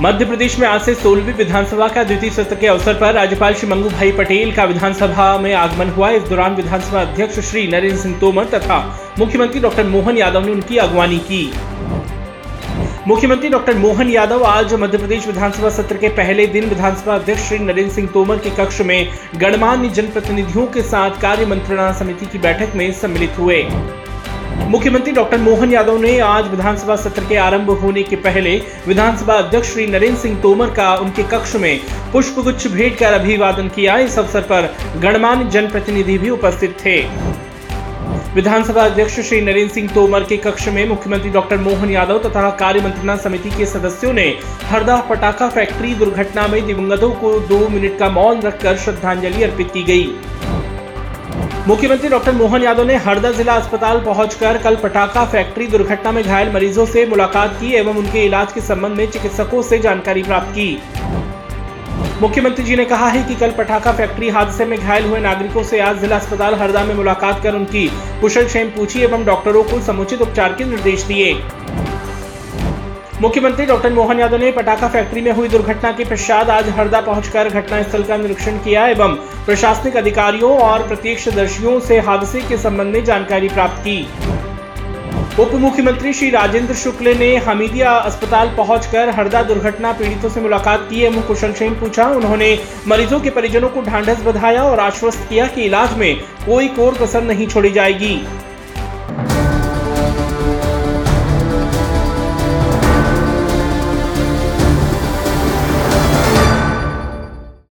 मध्य प्रदेश में आज से सोलहवीं विधानसभा का द्वितीय सत्र के अवसर पर राज्यपाल श्री मंगू भाई पटेल का विधानसभा में आगमन हुआ। इस दौरान विधानसभा अध्यक्ष श्री नरेंद्र सिंह तोमर तथा मुख्यमंत्री डॉक्टर मोहन यादव ने उनकी अगवानी की। मुख्यमंत्री डॉक्टर मोहन यादव आज मध्य प्रदेश विधानसभा सत्र के पहले दिन विधानसभा अध्यक्ष श्री नरेंद्र सिंह तोमर के कक्ष में गणमान्य जनप्रतिनिधियों के साथ कार्य मंत्रणा समिति की बैठक में सम्मिलित हुए। मुख्यमंत्री डॉक्टर मोहन यादव ने आज विधानसभा सत्र के आरंभ होने के पहले विधानसभा अध्यक्ष श्री नरेंद्र सिंह तोमर का उनके कक्ष में पुष्पगुच्छ भेंट कर अभिवादन किया। इस अवसर पर गणमान्य जनप्रतिनिधि भी उपस्थित थे। विधानसभा अध्यक्ष श्री नरेंद्र सिंह तोमर के कक्ष में मुख्यमंत्री डॉक्टर मोहन यादव तथा कार्य मंत्रणा समिति के सदस्यों ने हरदा पटाखा फैक्ट्री दुर्घटना में दिवंगतों को दो मिनट का मौन रखकर श्रद्धांजलि अर्पित की गई। मुख्यमंत्री डॉक्टर मोहन यादव ने हरदा जिला अस्पताल पहुंचकर कल पटाखा फैक्ट्री दुर्घटना में घायल मरीजों से मुलाकात की एवं उनके इलाज के संबंध में चिकित्सकों से जानकारी प्राप्त की। मुख्यमंत्री जी ने कहा है कि कल पटाखा फैक्ट्री हादसे में घायल हुए नागरिकों से आज जिला अस्पताल हरदा में मुलाकात कर उनकी कुशल क्षेम पूछी एवं डॉक्टरों को समुचित उपचार के निर्देश दिए। मुख्यमंत्री डॉक्टर मोहन यादव ने पटाखा फैक्ट्री में हुई दुर्घटना के पश्चात आज हरदा पहुंचकर घटनास्थल का निरीक्षण किया एवं प्रशासनिक अधिकारियों और प्रत्यक्षदर्शियों से हादसे के संबंध में जानकारी प्राप्त की। उप मुख्यमंत्री श्री राजेंद्र शुक्ल ने हमीदिया अस्पताल पहुंचकर हरदा दुर्घटना पीड़ितों से मुलाकात की एवं कुशलक्षेम पूछा। उन्होंने मरीजों के परिजनों को ढांढस बधाया और आश्वस्त किया कि इलाज में कोई कोर कसर नहीं छोड़ी जाएगी।